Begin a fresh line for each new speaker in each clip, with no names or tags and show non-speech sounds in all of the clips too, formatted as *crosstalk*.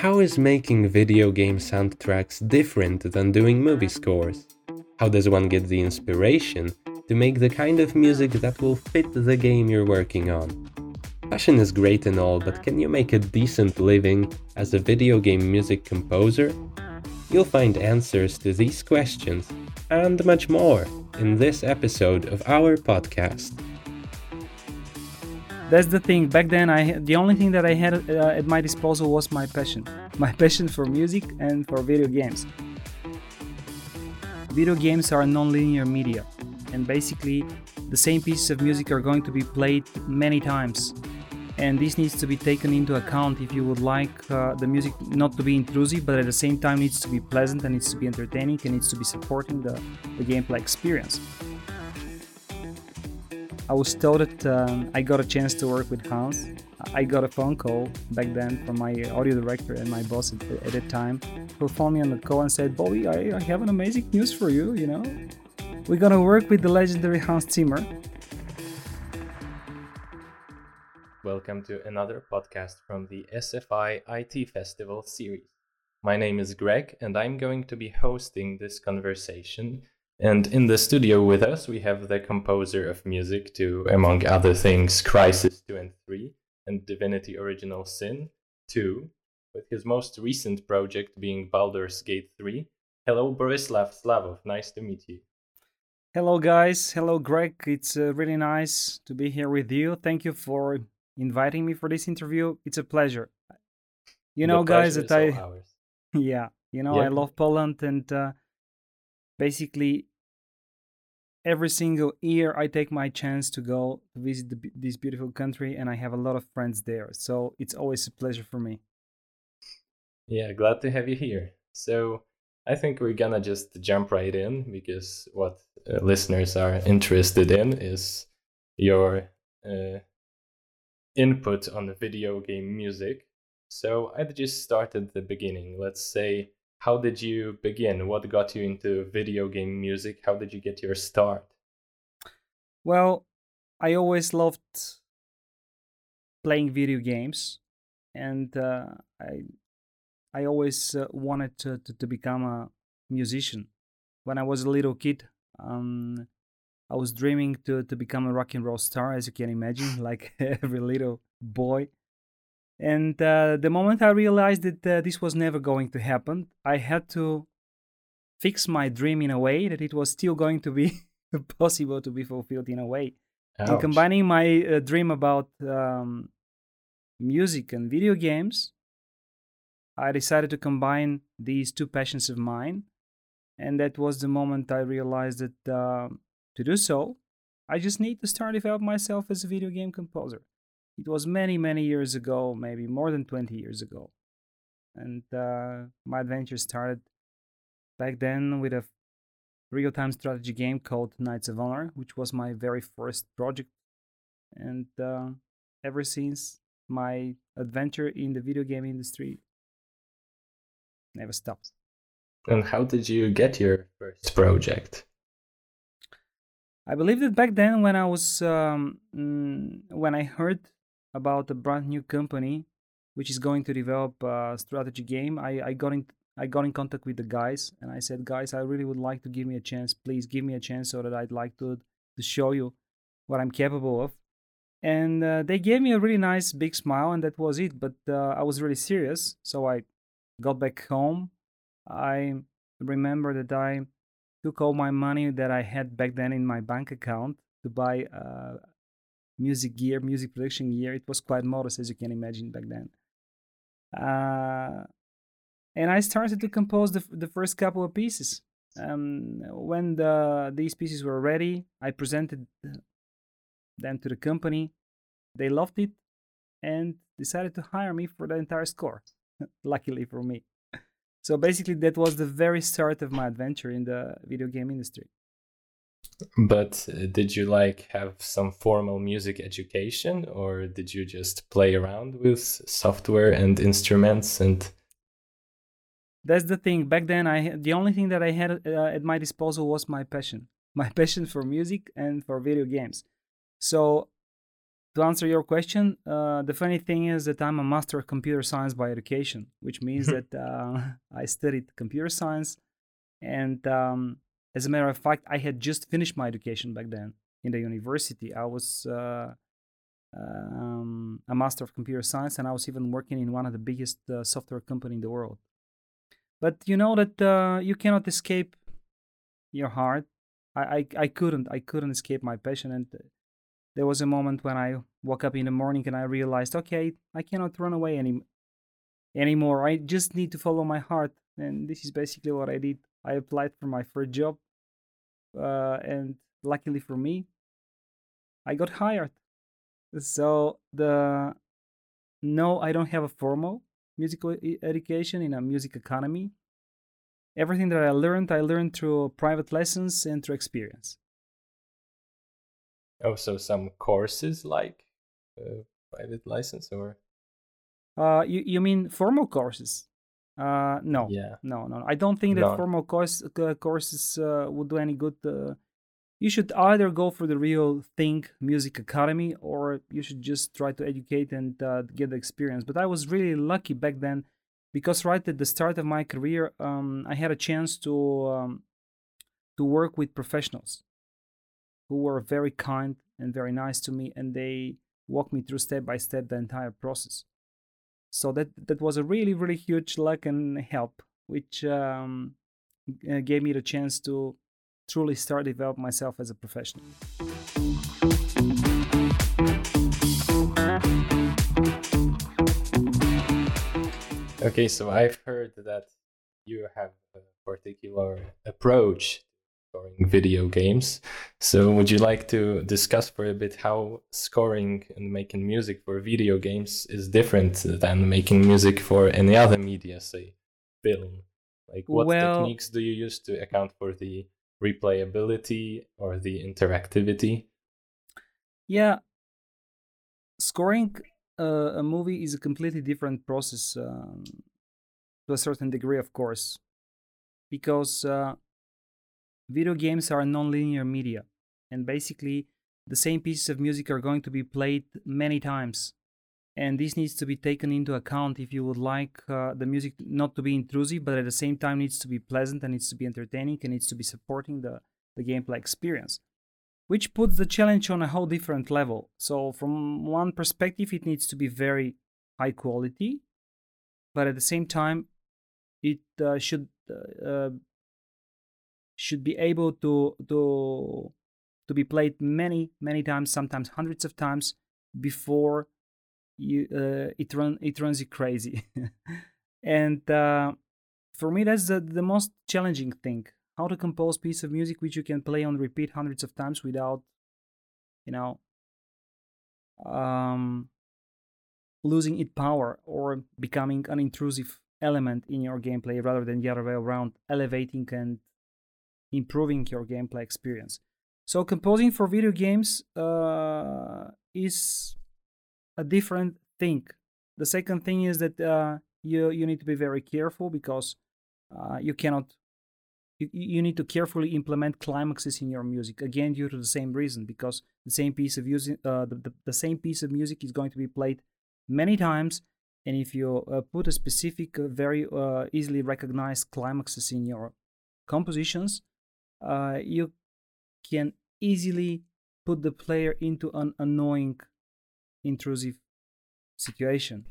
how is making video game soundtracks different than doing movie scores? How does one get the inspiration to make the kind of music that will fit the game you're working on? Passion is great and all, but can you make a decent living as a video game music composer? You'll find answers to these questions and much more in this episode of our podcast
that's the thing. Back then i the only thing that i had uh, at my disposal was my passion. *laughs* My passion for music and for video games. Video games are non-linear media and basically the same pieces of music are going to be played many times. And this needs to be taken into account if you would like uh, the music not to be intrusive but at the same time needs to be pleasant and needs to be entertaining and needs to be supporting the, the gameplay experience I was told that um, I got a chance to work with Hans. I got a phone call back then from my audio director and my boss at, at time, who phoned me on the call and said, "Bobby, I, I have an amazing news for you. You know, we're gonna work with the legendary Hans Zimmer."
Welcome to another podcast from the SFI IT Festival series. My name is Greg, and I'm going to be hosting this conversation and in the studio with us, we have the composer of music to, among other things, Crysis 2 and 3 and Divinity Original Sin 2, with his most recent project being Baldur's Gate 3. Hello, Borislav Slavov. Nice to meet you.
Hello, guys. Hello, Greg. It's uh, really nice to be here with you. Thank you for inviting me for this interview. It's a pleasure. You know, guys, that I. *laughs* Yeah, you know. I love Poland and. Uh, basically every single year I take my chance to go visit the, this beautiful country, and I have a lot of friends there. So it's always a pleasure for me.
Yeah, glad to have you here. So I think we're gonna just jump right in because what uh, listeners are interested in is your uh, input on the video game music. So I'd just start at the beginning. Let's say how did you begin? What got you into video game music? How did you get your start?
Well, I always loved playing video games, and uh, I I always uh, wanted to, to, to become a musician. When I was a little kid, um, I was dreaming to to become a rock and roll star, as you can imagine, *laughs* like every little boy. And uh, the moment I realized that uh, this was never going to happen, I had to fix my dream in a way that it was still going to be *laughs* possible to be fulfilled in a way. Ouch. And combining my uh, dream about um, music and video games, I decided to combine these two passions of mine. And that was the moment I realized that uh, to do so, I just need to start develop myself as a video game composer. It was many, many years ago, maybe more than 20 years ago. And uh, my adventure started back then with a real time strategy game called Knights of Honor, which was my very first project. And uh, ever since, my adventure in the video game industry never stops.
And how did you get your first project?
I believe that back then, when I was um, mm, when I heard about a brand new company which is going to develop a strategy game. I, I got in I got in contact with the guys and I said, guys, I really would like to give me a chance. Please give me a chance so that I'd like to to show you what I'm capable of. And uh, they gave me a really nice big smile, and that was it. But uh, I was really serious, so I got back home. I remember that I took all my money that I had back then in my bank account to buy uh, music gear, music production gear. It was quite modest, as you can imagine back then. Uh, and I started to compose the, the first couple of pieces. Um, when the, these pieces were ready, I presented them to the company. They loved it and decided to hire me for the entire score, *laughs* luckily for me. So basically, that was the very start of my adventure in the video game industry.
But uh, did you like have some formal music education or did you just play around with software and instruments and
That's the thing. Back then I the only thing that I had uh, at my disposal was my passion. *laughs* My passion for music and for video games. So to answer your question, uh, the funny thing is that I'm a master of computer science by education, which means *laughs* that uh, *laughs* I studied computer science. And um, as a matter of fact, I had just finished my education back then in the university. I was uh, um, a master of computer science, and I was even working in one of the biggest uh, software company in the world. But you know that uh, you cannot escape your heart. I, I, I couldn't I couldn't escape my passion, and there was a moment when I woke up in the morning and I realized, okay, I cannot run away any anymore. I just need to follow my heart, and this is basically what I did. I applied for my first job, uh, and luckily for me, I got hired. So the no, I don't have a formal musical education in a music academy. Everything that I learned, I learned through private lessons and through experience.
Oh, so some courses like uh, private license or?
Uh, you you mean formal courses? Uh, no.
Yeah.
No, no. I don't think that no. formal course, uh, courses uh, would do any good. Uh, you should either go for the real thing, music academy, or you should just try to educate and uh, get the experience. But I was really lucky back then because right at the start of my career, um, I had a chance to um, to work with professionals who were very kind and very nice to me, and they walked me through step by step the entire process. So that that was a really really huge luck and help, which um, gave me the chance to truly start develop myself as a professional.
Okay, so I've heard that you have a particular approach scoring video games. So, would you like to discuss for a bit how scoring and making music for video games is different than making music for any other media, say film? Like, what well, techniques do you use to account for the replayability or the interactivity?
Yeah, scoring uh, a movie is a completely different process um, to a certain degree, of course, because uh, video games are non-linear media and basically the same pieces of music are going to be played many times. And this needs to be taken into account if you would like uh, the music not to be intrusive but at the same time needs to be pleasant and needs to be entertaining and needs to be supporting the, the gameplay experience. Which puts the challenge on a whole different level. So from one perspective it needs to be very high quality but at the same time it uh, should uh, should be able to to to be played many many times sometimes hundreds of times before you uh, it run it runs you crazy. *laughs* And uh, for me that's the, the most challenging thing. How to compose piece of music which you can play on repeat hundreds of times without you know um, losing its power or becoming an intrusive element in your gameplay rather than the other way around elevating and improving your gameplay experience. So composing for video games uh, is a different thing. The second thing is that uh, you you need to be very careful because uh, you cannot you, you need to carefully implement climaxes in your music again due to the same reason because the same piece of music uh, the, the, the, same piece of music is going to be played many times and if you uh, put a specific uh, very uh, easily recognized climaxes in your compositions uh, you can easily put the player into an annoying, intrusive situation.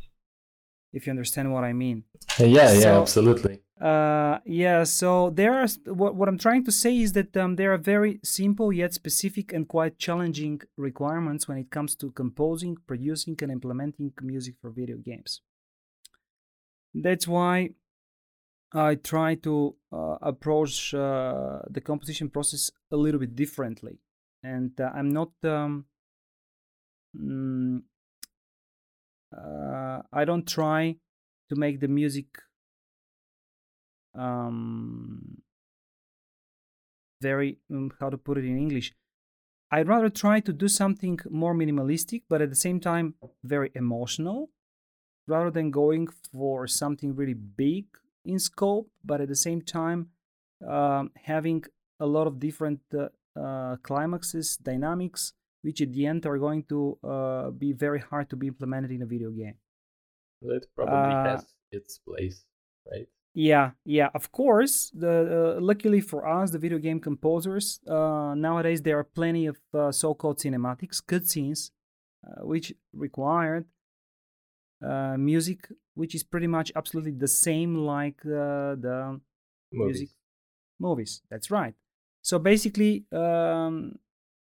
If you understand what I mean.
Uh, yeah, yeah, absolutely.
Uh, yeah, so there are what, what I'm trying to say is that um, there are very simple yet specific and quite challenging requirements when it comes to composing, producing, and implementing music for video games. That's why I try to uh, approach uh, the composition process a little bit differently, and uh, I'm not. Um, mm, uh, I don't try to make the music um, very um, how to put it in English. I'd rather try to do something more minimalistic, but at the same time very emotional, rather than going for something really big in scope, but at the same time um, having a lot of different uh, uh, climaxes, dynamics, which at the end are going to uh, be very hard to be implemented in a video game.
Well, it probably uh, has its place, right?
Yeah, yeah. Of course, the uh, luckily for us, the video game composers uh, nowadays there are plenty of uh, so-called cinematics, cutscenes, which required music, which is pretty much absolutely the same like the
movies.
music movies. That's right. So basically, um,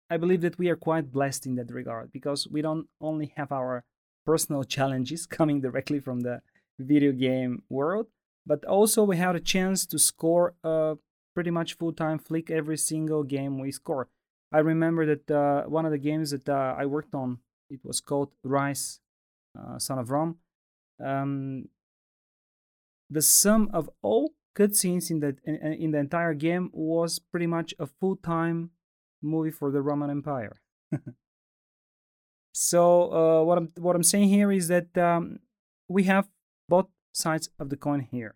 I believe that we are quite blessed in that regard because we don't only have our personal *laughs* challenges coming directly from the video game world, but also we have a chance to score a pretty much full-time flick every single game we score. I remember that uh, one of the games that uh, I worked on, it was called Ryse, uh, Son of Rome. Um, the sum of all cutscenes in the in, in the entire game was pretty much a full-time movie for the Roman Empire. *laughs* so uh, what I'm what I'm saying here is that um, we have both sides of the coin here.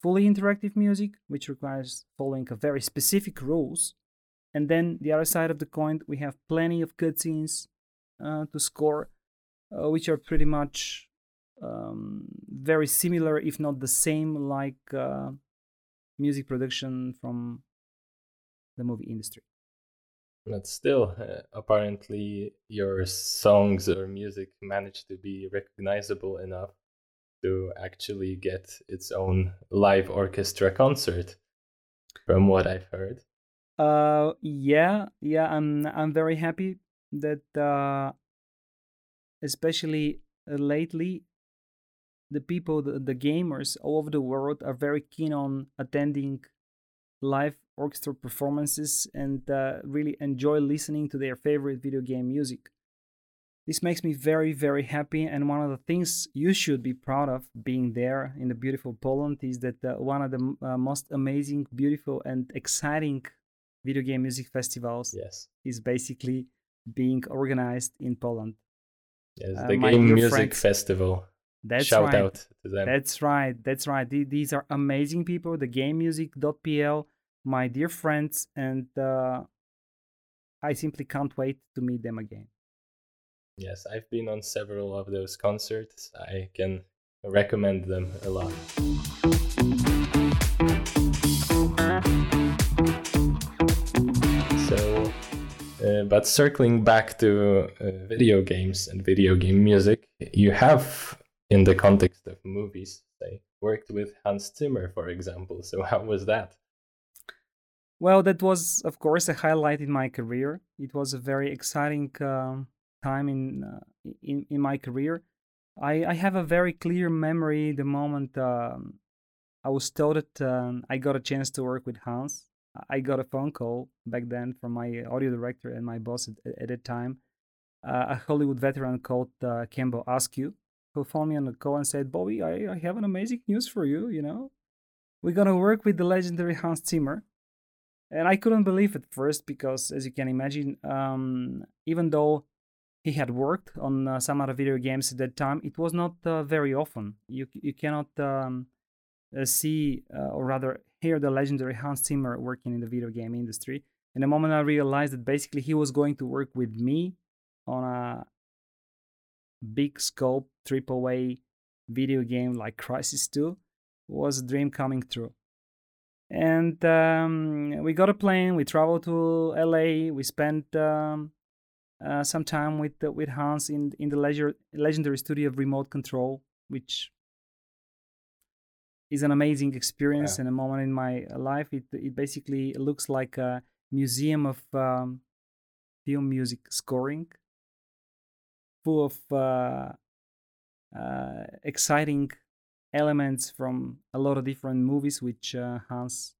Fully interactive music, which requires following a very specific rules, and then the other side of the coin, we have plenty of cutscenes uh, to score, uh, which are pretty much um, very similar, if not the same, like uh, music production from the movie industry.
But still, uh, apparently, your songs or music managed to be recognizable enough to actually get its own live orchestra concert, from what I've heard.
Uh, yeah, yeah, I'm I'm very happy that, uh, especially uh, lately, the people, the, the gamers all over the world are very keen on attending live orchestra performances and uh, really enjoy listening to their favorite video game music. This makes me very, very happy. And one of the things you should be proud of being there in the beautiful Poland is that uh, one of the uh, most amazing, beautiful, and exciting video game music festivals
yes.
is basically being organized in Poland.
Yes, uh, the Game Music friends, Festival.
That's
Shout
right.
out to them.
That's right. That's right. These are amazing people. The GameMusic.pl, my dear friends, and uh, I simply can't wait to meet them again.
Yes, I've been on several of those concerts. I can recommend them a lot. Uh, but circling back to uh, video games and video game music, you have in the context of movies, say, worked with Hans Zimmer, for example. So, how was that?
Well, that was, of course, a highlight in my career. It was a very exciting um, time in, uh, in in my career. I, I have a very clear memory the moment um, I was told that um, I got a chance to work with Hans. I got a phone call back then from my audio director and my boss at, at that time, uh, a Hollywood veteran called uh, Campbell Askew, who phoned me on the call and said, Bobby, I, I have an amazing news for you, you know. We're gonna work with the legendary Hans Zimmer. And I couldn't believe it first because, as you can imagine, um, even though he had worked on uh, some other video games at that time, it was not uh, very often. You you cannot um, uh, see uh, or rather hear the legendary Hans Zimmer working in the video game industry. And the moment I realized that basically he was going to work with me on a big scope AAA video game like Crysis 2 was a dream coming true. And um, we got a plane. We traveled to LA. We spent um, uh, some time with uh, with Hans in in the leisure, legendary studio of Remote Control, which is an amazing experience yeah. and a moment in my life. It it basically looks like a museum of um, film music scoring full of uh, uh, exciting elements from a lot of different movies which uh, Hans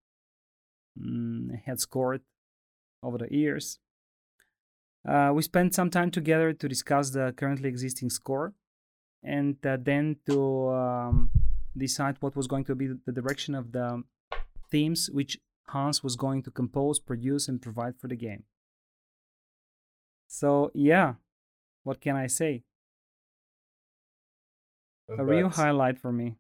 mm, had scored over the years. Uh, we spent some time together to discuss the currently existing score and uh, then to um, decide what was going to be the direction of the themes which Hans was going to compose, produce, and provide for the game. So, yeah, what can I say? A but, real highlight for me.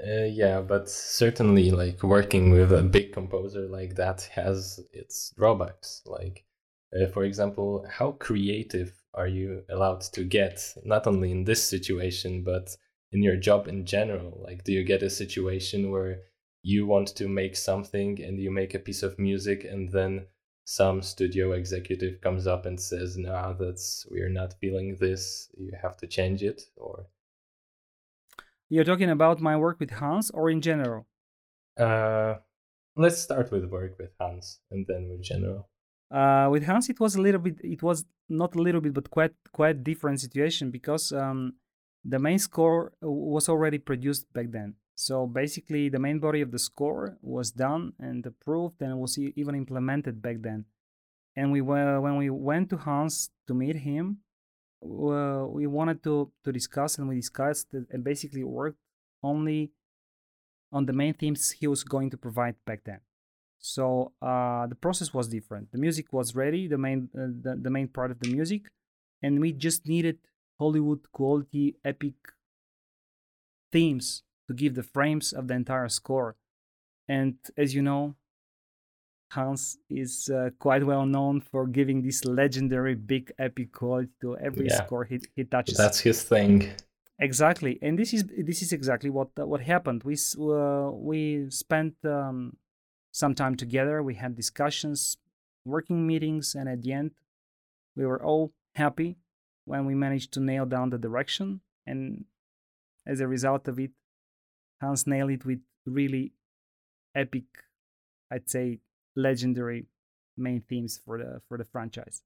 Uh, yeah, but certainly, like working with a big composer like that has its drawbacks. Like Uh, for example, how creative are you allowed to get, not only in this situation, but in your job in general? Like, do you get a situation where you want to make something and you make a piece of music and then some studio executive comes up and says no that's we're not feeling this. You have to change it or?
You're talking about my work with hans or in general?
Uh let's start with work with hans and then with general.
Uh with hans it was a little bit it was not a little bit but quite quite different situation because um the main score was already produced back then so basically, the main body of the score was done and approved and was even implemented back then. And we were when we went to Hans to meet him, we wanted to to discuss and we discussed and basically worked only on the main themes he was going to provide back then. So uh, the process was different. The music was ready, the main uh, the, the main part of the music, and we just needed Hollywood quality epic themes to give the frames of the entire score. And as you know, Hans is uh, quite well known for giving this legendary big epic quality to every yeah. score he, he touches.
That's his thing.
Exactly, and this is this is exactly what uh, what happened. We uh, we spent um, some time together. We had discussions, working meetings, and at the end, we were all happy when we managed to nail down the direction. And as a result of it, Hans nailed it with really epic, I'd say, legendary main themes for the for the franchise.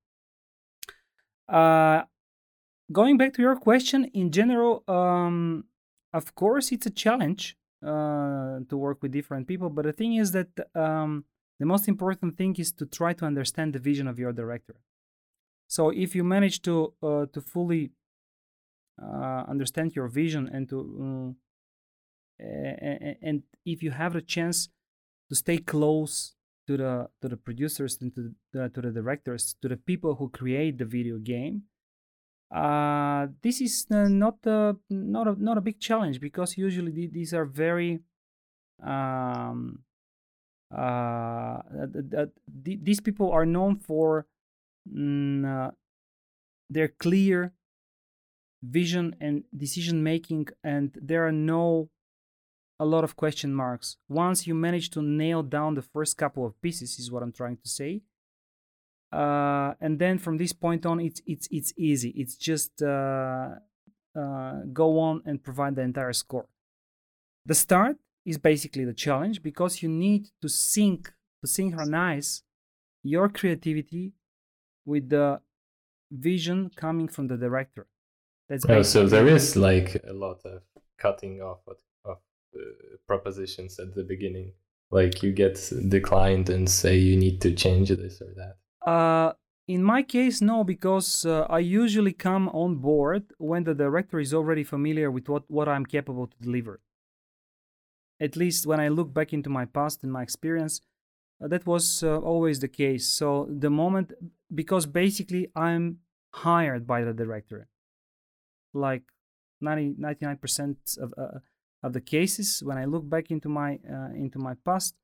Uh, going back to your question, in general, um, of course, it's a challenge uh, to work with different people. But the thing is that um, the most important thing is to try to understand the vision of your director. So if you manage to uh, to fully uh, understand your vision and to um, and if you have the chance to stay close to the to the producers and to the, to the directors to the people who create the video game uh, this is not a, not a not a big challenge because usually these are very um, uh, these people are known for mm, uh, their clear vision and decision making and there are no a lot of question marks. Once you manage to nail down the first couple of pieces, is what I'm trying to say. Uh, and then from this point on, it's it's it's easy. It's just uh, uh, go on and provide the entire score. The start is basically the challenge because you need to sync to synchronize your creativity with the vision coming from the director.
That's oh, so there is like a lot of cutting off of uh, propositions at the beginning. Like you get declined and say you need to change this or that.
Uh in my case no because uh, i usually come on board when the director is already familiar with what what i'm capable to deliver. At least when i look back into my past and my experience that was uh, always the case. So the moment because basically i'm hired by the director. Like 90 99% of uh, of the cases when i look back into my uh, into my past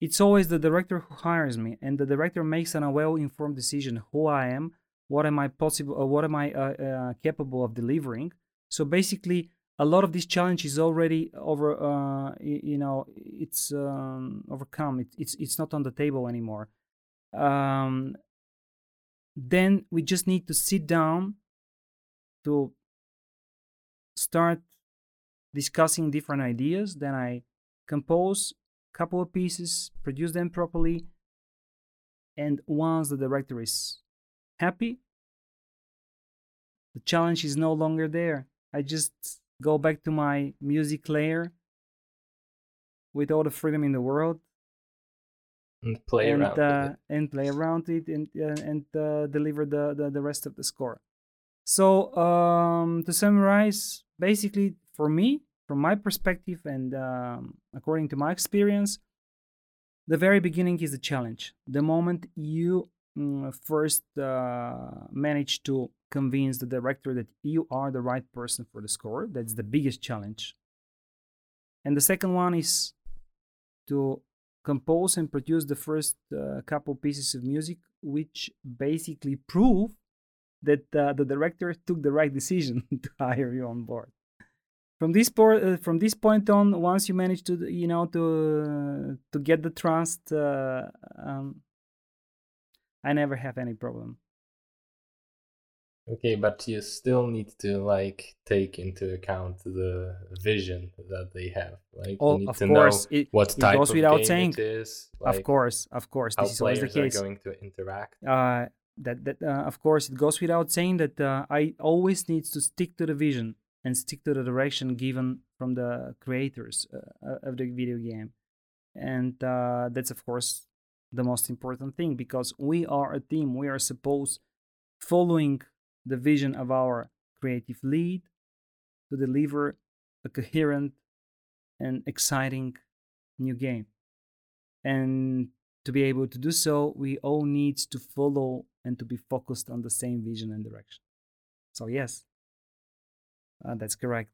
it's always the director who hires me and the director makes an well informed decision who i am what am i possible what am i uh, uh, capable of delivering. So basically a lot of this challenge is already over uh, you know it's um, overcome it, it's it's not on the table anymore um, then we just need to sit down to start discussing different ideas. Then I compose a couple of pieces, produce them properly, and once the director is happy, the challenge is no longer there. I just go back to my music layer with all the freedom in the world
and play
and,
around
uh, and play around it and uh, and uh, deliver the, the the rest of the score. So um, to summarize, basically for me, from my perspective and um, according to my experience, the very beginning is the challenge. The moment you first uh, manage to convince the director that you are the right person for the score, that's the biggest challenge. And the second one is to compose and produce the first uh, couple pieces of music, which basically prove that uh, the director took the right decision *laughs* to hire you on board. From this point, uh, from this point on, once you manage to, you know, to to get the trust, uh, um, I never have any problem.
Okay, but you still need to like take into account the vision that they have. Like
Oh,
you need
of
to
course,
know
it-
what
it
type
goes
of
without
game
saying.
it is.
of course, of course, this is always the case.
are going to interact.
uh, that that uh, of course it goes without saying that uh, I always needs to stick to the vision and stick to the direction given from the creators uh, of the video game, and uh, that's of course the most important thing because we are a team. We are supposed following the vision of our creative lead to deliver a coherent and exciting new game. And to be able to do so we all need to follow and to be focused on the same vision and direction. So yes. Uh, that's correct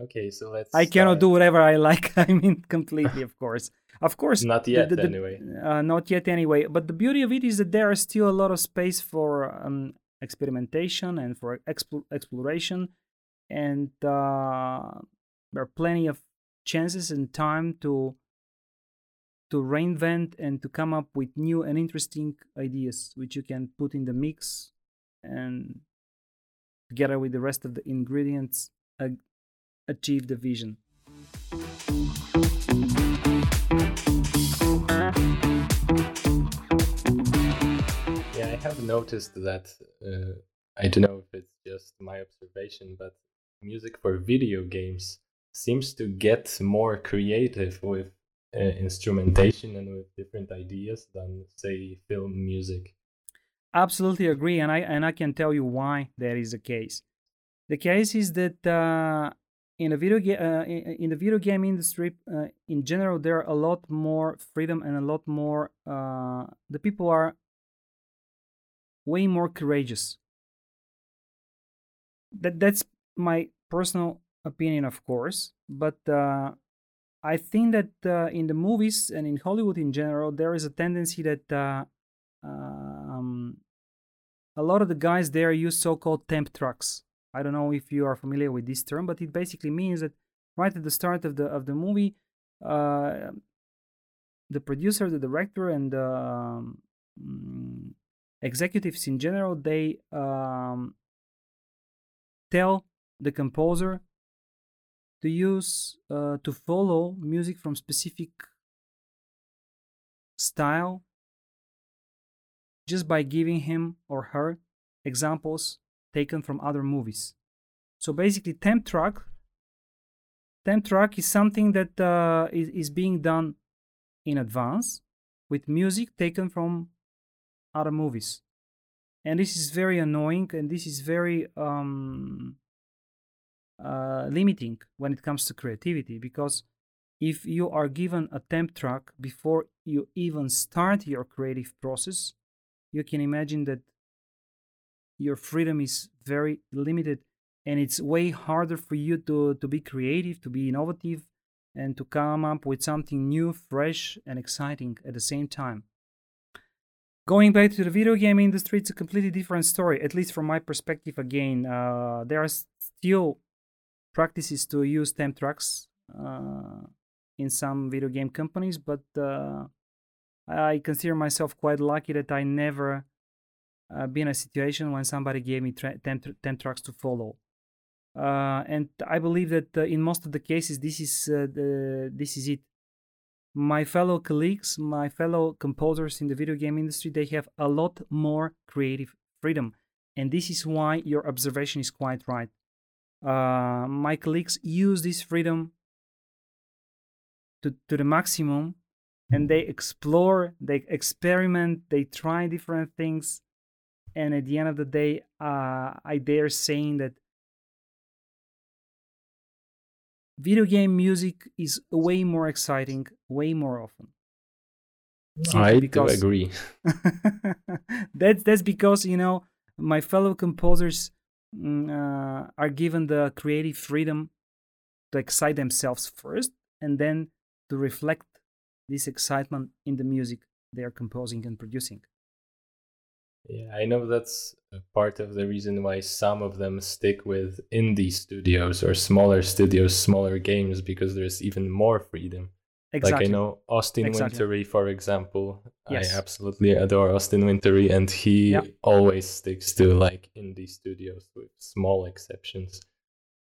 Okay, so let's.
i cannot
start.
do whatever i like *laughs* i mean completely of course of course
Not yet,
the- the-
anyway.
uh, not yet anyway but the beauty of it is that there is still a lot of space for um, experimentation and for expl- exploration and uh, there are plenty of chances and time to to reinvent and to come up with new and interesting ideas which you can put in the mix and together with the rest of the ingredients uh, achieve the vision
Yeah, I have noticed that. Uh, I don't know if it's just my observation, but music for video games seems to get more creative with uh, instrumentation and with different ideas than, say, film music.
absolutely agree and i and i can tell you why that is the case the case is that uh, in the video game uh, in the video game industry uh, in general there are a lot more freedom and a lot more uh, the people are way more courageous that that's my personal opinion of course but uh, i think that uh, in the movies and in hollywood in general there is a tendency that uh, um, a lot of the guys there use so-called temp tracks. I don't know if you are familiar with this term, but it basically means that right at the start of the of the movie, uh, the producer, the director, and the um, mm, executives in general they um, tell the composer to use uh, to follow music from specific style just by giving him or her examples taken from other movies. So basically, temp track, temp track is something that uh, is, is being done in advance with music taken from other movies, and this is very annoying and this is very um, uh, limiting when it comes to creativity because if you are given a temp track before you even start your creative process you can imagine that your freedom is very limited and it's way harder for you to, to be creative, to be innovative, and to come up with something new, fresh, and exciting at the same time. Going back to the video game industry, it's a completely different story, at least from my perspective. Again, uh, there are still practices to use temp tracks uh, in some video game companies, but uh, I consider myself quite lucky that I never uh, been in a situation when somebody gave me tra- 10, tr- 10 tracks to follow. Uh, and I believe that uh, in most of the cases, this is uh, the this is it. My fellow colleagues, my fellow composers in the video game industry, they have a lot more creative freedom, and this is why your observation is quite right. Uh, my colleagues use this freedom to to the maximum and they explore, they experiment, they try different things, and at the end of the day, uh, I dare saying that video game music is way more exciting, way more often. Simply
I do agree. *laughs*
that's that's because you know my fellow composers mm, uh, are given the creative freedom to excite themselves first, and then to reflect this excitement in the music they are composing and producing.
Yeah, I know that's part of the reason why some of them stick with indie studios or smaller studios, smaller games, because there's even more freedom. Exactly. Like I know Austin exactly. Wintory, for example. Yes. I absolutely adore Austin Wintory, and he always sticks to like indie studios with small exceptions.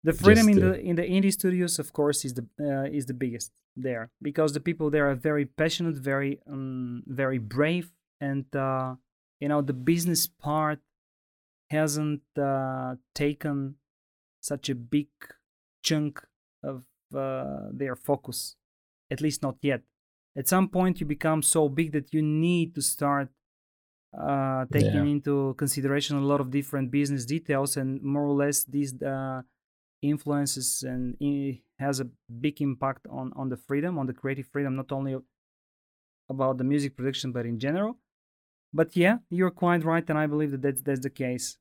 The freedom in the in the indie studios, of course, is the uh, is the biggest there because the people there are very passionate, very um, very brave, and uh, you know the business part hasn't uh, taken such a big chunk of uh, their focus at least not yet. At some point, you become so big that you need to start uh, taking yeah. into consideration a lot of different business details, and more or less these uh, influences and it has a big impact on on the freedom, on the creative freedom, not only about the music production but in general. But yeah, you're quite right, and I believe that that's, that's the case.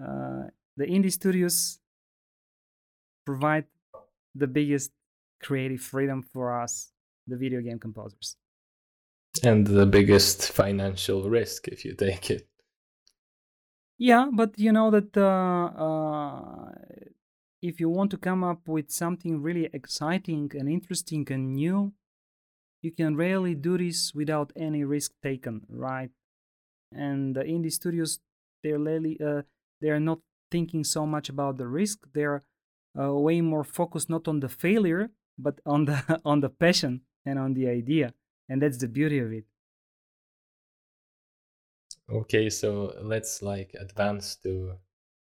Uh, the indie studios provide the biggest creative freedom for us, the video game composers.
And the biggest financial risk if you take it.
Yeah, but you know that uh, uh, if you want to come up with something really exciting and interesting and new, you can rarely do this without any risk taken, right? And the indie studios, they're really, uh, they're not thinking so much about the risk. They're uh, way more focused not on the failure, but on the *laughs* on the passion and on the idea and that's the beauty of it.
Okay so let's like advance to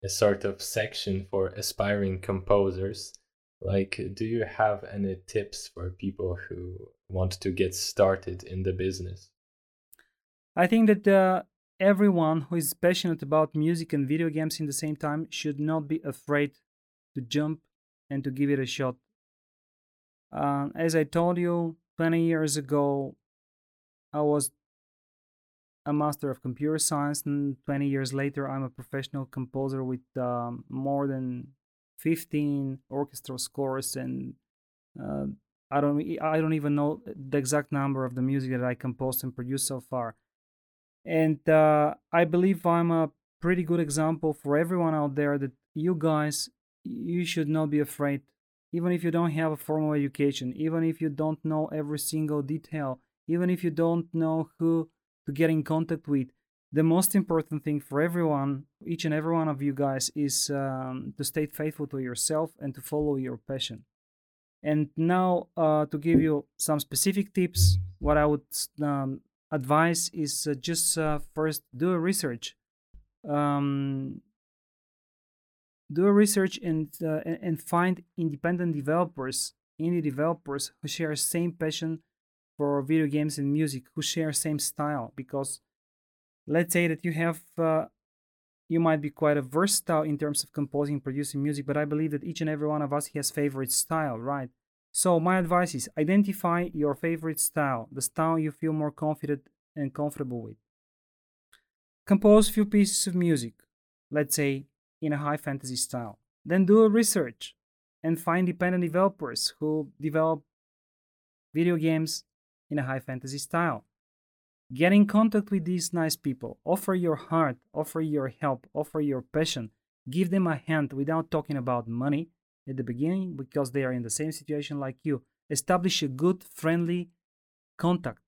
a sort of section for aspiring composers. Like do you have any tips for people who want to get started in the business?
I think that uh, everyone who is passionate about music and video games in the same time should not be afraid to jump and to give it a shot uh, as I told you, 20 years ago, I was a master of computer science, and 20 years later, I'm a professional composer with um, more than 15 orchestral scores, and uh, I don't I don't even know the exact number of the music that I composed and produced so far. And uh, I believe I'm a pretty good example for everyone out there that you guys you should not be afraid even if you don't have a formal education, even if you don't know every single detail, even if you don't know who to get in contact with, the most important thing for everyone, each and every one of you guys, is um, to stay faithful to yourself and to follow your passion. And now, uh, to give you some specific tips, what I would um, advise is uh, just uh, first do a research. Um, do a research and uh, and find independent developers, indie developers who share same passion for video games and music, who share same style. Because let's say that you have uh, you might be quite a versatile in terms of composing producing music, but I believe that each and every one of us has favorite style, right? So my advice is identify your favorite style, the style you feel more confident and comfortable with. Compose a few pieces of music, let's say in a high fantasy style. Then do a research and find independent developers who develop video games in a high fantasy style. Get in contact with these nice people. Offer your heart, offer your help, offer your passion. Give them a hand without talking about money at the beginning because they are in the same situation like you. Establish a good, friendly contact.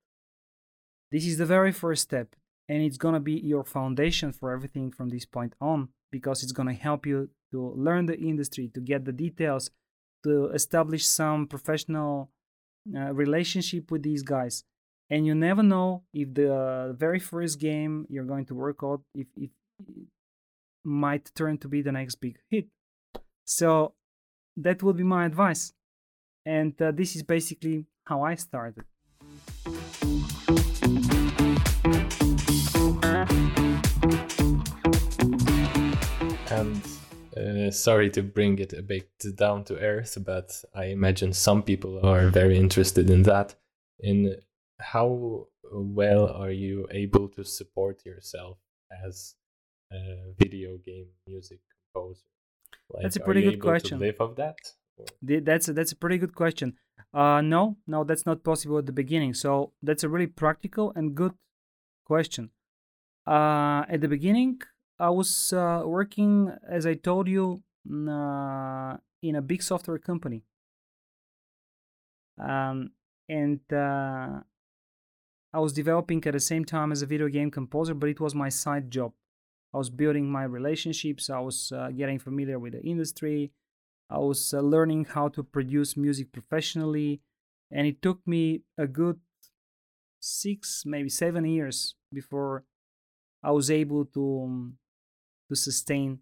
This is the very first step, and it's gonna be your foundation for everything from this point on because it's going to help you to learn the industry, to get the details, to establish some professional uh, relationship with these guys. And you never know if the very first game you're going to work out if it might turn to be the next big hit. So that would be my advice. And uh, this is basically how I started.
and uh, sorry to bring it a bit down to earth, but I imagine some people are very interested in that. In how well are you able to support yourself as a video game music composer?
Like, that's a pretty good question.
live of that?
That's a, that's a pretty good question. Uh, no, no, that's not possible at the beginning. So that's a really practical and good question. Uh, at the beginning, I was uh, working, as I told you, uh, in a big software company. Um, and uh, I was developing at the same time as a video game composer, but it was my side job. I was building my relationships, I was uh, getting familiar with the industry, I was uh, learning how to produce music professionally, and it took me a good six, maybe seven years before I was able to um, to sustain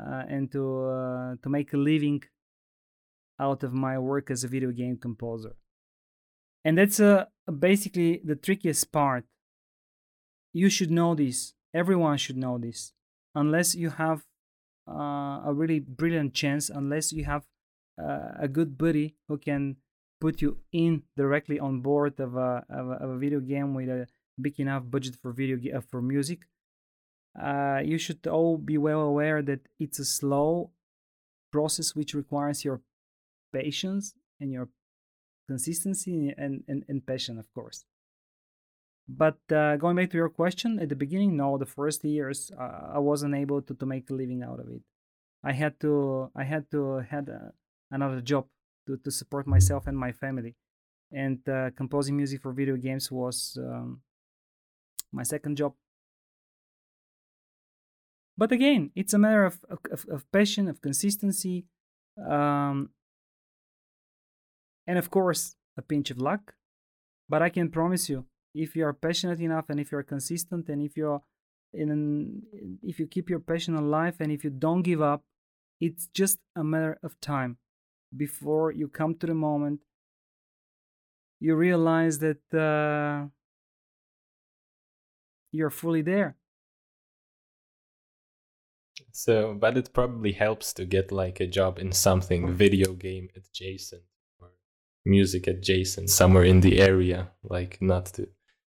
uh, and to uh, to make a living out of my work as a video game composer. And that's uh, basically the trickiest part. You should know this. Everyone should know this. Unless you have uh, a really brilliant chance, unless you have uh, a good buddy who can put you in directly on board of a, of a, of a video game with a big enough budget for video uh, for music, uh, you should all be well aware that it's a slow process which requires your patience and your consistency and, and, and passion, of course. But uh, going back to your question, at the beginning, no, the first years uh, I wasn't able to, to make a living out of it. I had to I had to had a, uh, another job to, to support myself and my family, and uh, composing music for video games was um, my second job. But again, it's a matter of of, of passion, of consistency, um, and of course a pinch of luck. But I can promise you, if you are passionate enough and if you're consistent and if you're in an, if you keep your passion alive and if you don't give up, it's just a matter of time before you come to the moment you realize that uh, you're fully there.
So, but it probably helps to get like a job in something video game adjacent or music adjacent somewhere in the area like not to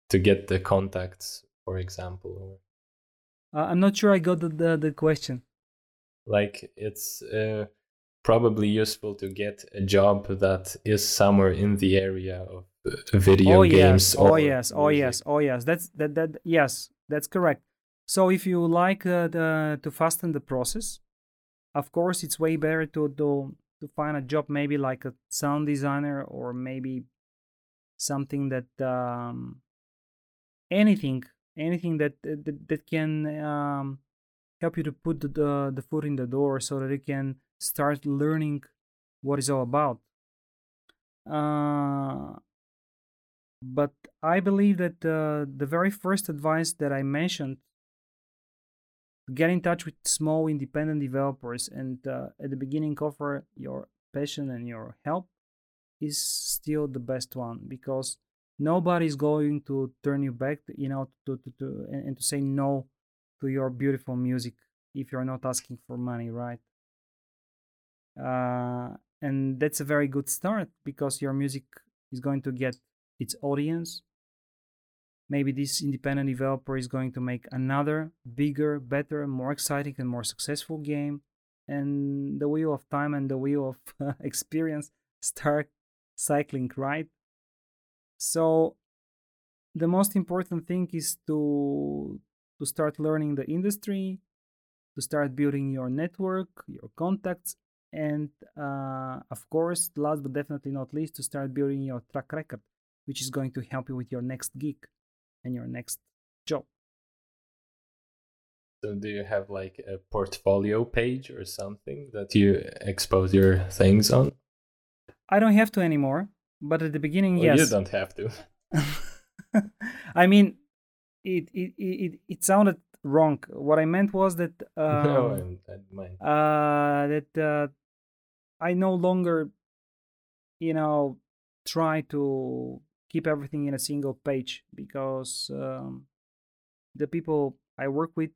to get the contacts for example
uh, i'm not sure i got the, the, the question.
Like it's uh, probably useful to get a job that is somewhere in the area of uh, video
oh,
games
yes. oh yes. Oh yes. Oh yes. That's that that yes. That's correct. So if you like uh, the, to fasten the process of course it's way better to do to find a job maybe like a sound designer or maybe something that um, anything anything that that, that can um, help you to put the, the foot in the door so that you can start learning what it's all about. Uh, but i believe that uh, the very first advice that i mentioned get in touch with small independent developers and uh, at the beginning offer your passion and your help is still the best one because nobody's going to turn you back you know to, to, to and, and to say no to your beautiful music if you're not asking for money right uh, and that's a very good start because your music is going to get its audience maybe this independent developer is going to make another bigger, better, more exciting, and more successful game. And the wheel of time and the wheel of *laughs* experience start cycling, right? So the most important thing is to to start learning the industry, to start building your network, your contacts, and uh, of course, last but definitely not least, to start building your track record, which is going to help you with your next gig and your next job.
So, do you have like a portfolio page or something that you expose your things on?
I don't have to anymore, but at the beginning,
well,
yes.
You don't have to. *laughs* *laughs*
I mean, it, it it it sounded wrong. What I meant was that um, *laughs*
no, I,
uh, that uh, I no longer, you know, try to keep everything in a single page because um, the people I work with,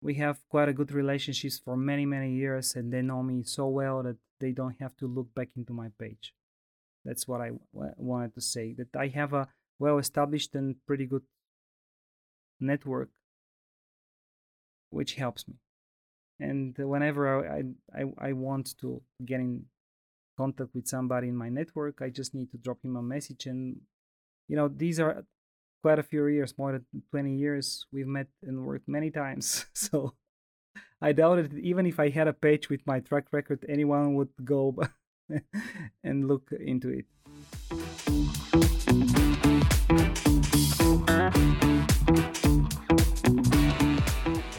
we have quite a good relationships for many many years, and they know me so well that they don't have to look back into my page. That's what I w- wanted to say. That I have a well established and pretty good network, which helps me. And whenever I I, I want to get in contact with somebody in my network, I just need to drop him a message. And, you know, these are quite a few years, more than 20 years. We've met and worked many times. *laughs* So I doubted even if I had a page with my track record, anyone would go *laughs* and look into it.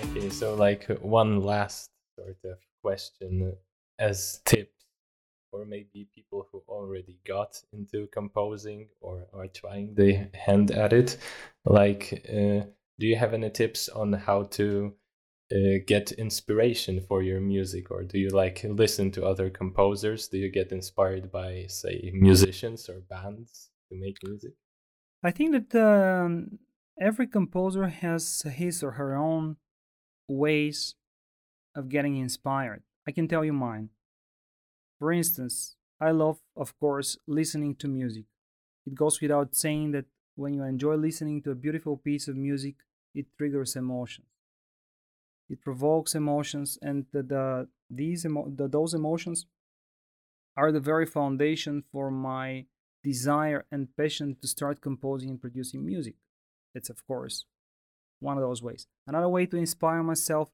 Okay, so like one last sort of question as tips for maybe people who already got into composing or are trying their hand at it. Like, uh, do you have any tips on how to uh, get inspiration for your music or do you like listen to other composers? Do you get inspired by say musicians or bands to make music?
I think that um, every composer has his or her own ways of getting inspired. I can tell you mine. For instance i love of course listening to music. It goes without saying that when you enjoy listening to a beautiful piece of music it triggers emotions it provokes emotions and the, the these emo- the, those emotions are the very foundation for my desire and passion to start composing and producing music. It's of course one of those ways. Another way to inspire myself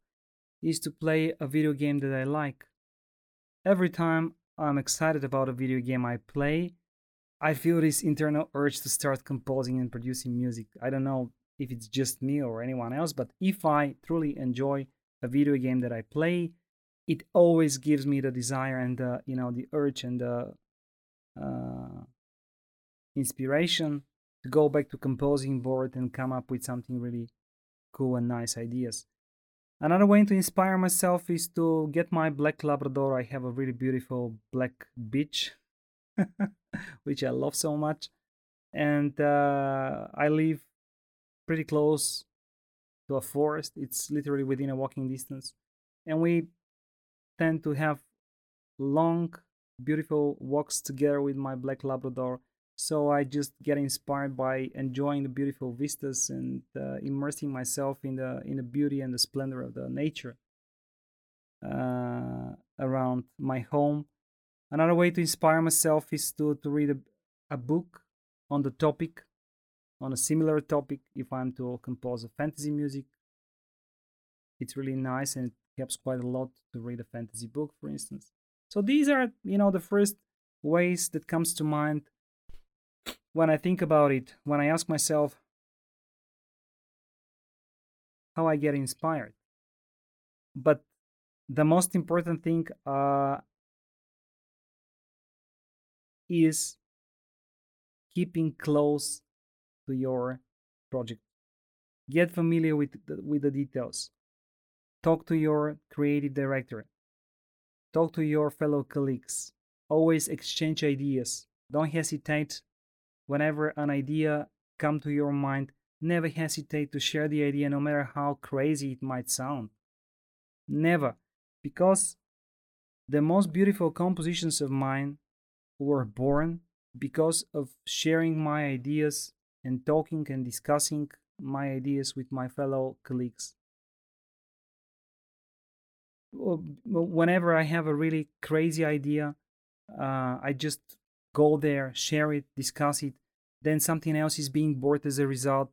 is to play a video game that i like. Every time i'm excited about a video game i play i feel this internal urge to start composing and producing music. I don't know if it's just me or anyone else, but if I truly enjoy a video game that I play, it always gives me the desire and the you know the urge and the uh, inspiration to go back to composing board and come up with something really cool and nice ideas. Another way to inspire myself is to get my black Labrador. I have a really beautiful black bitch, *laughs* which I love so much, and uh, I live pretty close to a forest. It's literally within a walking distance. And we tend to have long, beautiful walks together with my black Labrador. So I just get inspired by enjoying the beautiful vistas and uh, immersing myself in the in the beauty and the splendor of the nature uh, around my home. Another way to inspire myself is to to read a, a book on the topic on a similar topic if i'm to compose a fantasy music. It's really nice and it helps quite a lot to read a fantasy book for instance. So these are you know the first ways that comes to mind when i think about it when i ask myself how i get inspired. But the most important thing uh, is keeping close to your project. Get familiar with the, with the details. Talk to your creative director. Talk to your fellow colleagues. Always exchange ideas. Don't hesitate whenever an idea come to your mind. Never hesitate to share the idea no matter how crazy it might sound. Never. Because the most beautiful compositions of mine were born because of sharing my ideas and talking and discussing my ideas with my fellow colleagues. Whenever I have a really crazy idea, uh, I just go there, share it, discuss it. Then something else is being born as a result.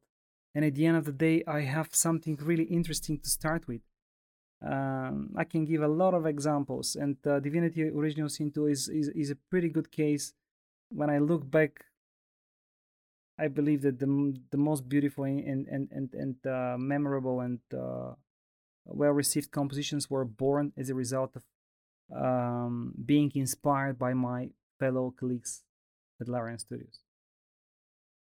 And at the end of the day, I have something really interesting to start with. Um, I can give a lot of examples, and uh, Divinity Original Sin 2 is, is, is a pretty good case. When I look back I believe that the the most beautiful and and and and uh, memorable and uh, well received compositions were born as a result of um, being inspired by my fellow colleagues at Larian Studios.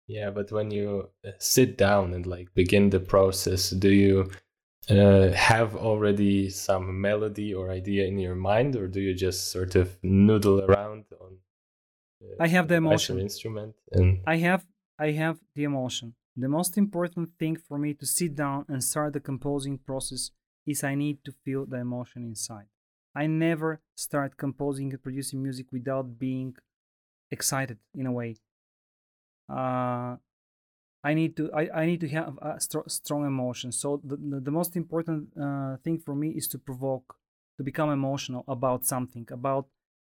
Yeah, but when you uh, sit down and like begin the process, do you uh, have already some melody or idea in your mind, or do you just sort of noodle around on?
Uh, I have the emotion
instrument, and
I have I have the emotion. The most important thing for me to sit down and start the composing process is I need to feel the emotion inside. I never start composing and producing music without being excited in a way. Uh, I need to I, I need to have a st- strong emotion. So the, the, the most important uh, thing for me is to provoke, to become emotional about something, about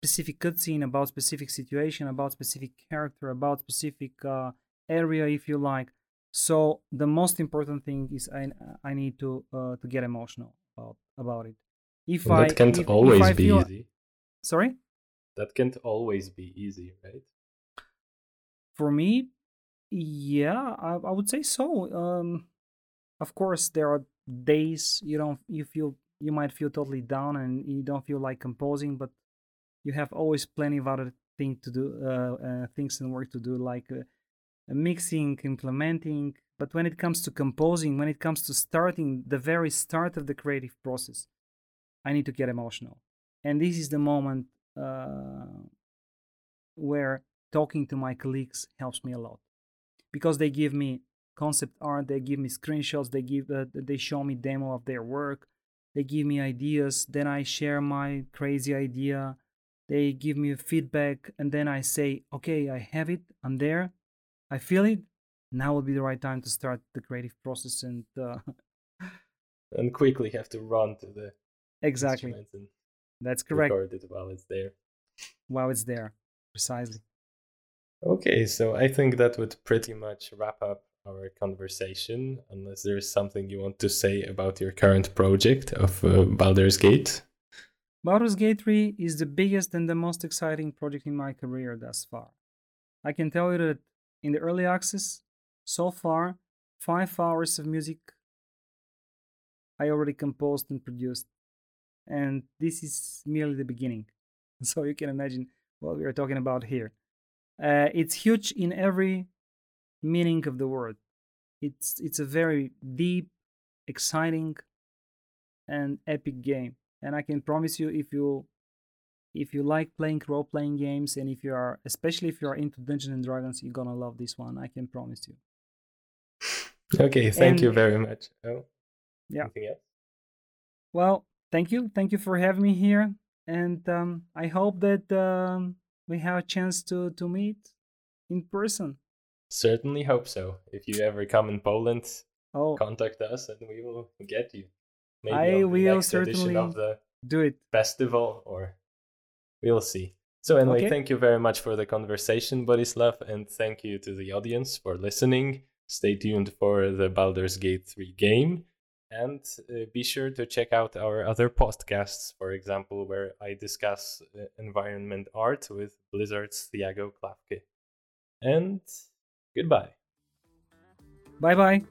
specific cutscene, about specific situation, about specific character, about specific uh, area, if you like. So the most important thing is I I need to uh, to get emotional about about it.
If that I, can't if, always if be feel, easy.
Sorry.
That can't always be easy, right?
For me, yeah, I, I would say so. Um, of course, there are days you don't you feel you might feel totally down and you don't feel like composing, but you have always plenty of other things to do, uh, uh, things and work to do, like uh, mixing, implementing. But when it comes to composing, when it comes to starting the very start of the creative process, I need to get emotional, and this is the moment uh, where talking to my colleagues helps me a lot because they give me concept art they give me screenshots they give uh, they show me demo of their work they give me ideas then i share my crazy idea they give me feedback and then i say okay i have it i'm there i feel it. Now would be the right time to start the creative process and uh,
and quickly have to run to the
exactly. that's correct.
record it while it's there.
While it's there. Precisely.
Okay so i think that would pretty much wrap up our conversation, unless there's something you want to say about your current project of uh, Baldur's Gate.
Baldur's Gate 3 is the biggest and the most exciting project in my career thus far. I can tell you that in the early access, so far, five hours of music I already composed and produced. And this is merely the beginning. *laughs* So you can imagine what we are talking about here. Uh, it's huge in every meaning of the word. It's it's a very deep, exciting, and epic game. And I can promise you, if you if you like playing role playing games, and if you are especially if you are into Dungeons and Dragons, you're gonna love this one. I can promise you.
Okay, thank and, you very much. Oh,
yeah. Else? Well, thank you, thank you for having me here, and um, I hope that um, we have a chance to to meet in person.
Certainly hope so. If you ever come in Poland, oh. contact us and we will get you.
Maybe I will certainly of the do it.
Festival or we'll see. So anyway, okay. thank you very much for the conversation, Borislav, and thank you to the audience for listening. Stay tuned for the Baldur's Gate 3 game. And uh, be sure to check out our other podcasts, for example, where I discuss uh, environment art with Blizzard's Thiago Klafke. And Goodbye.
Bye bye.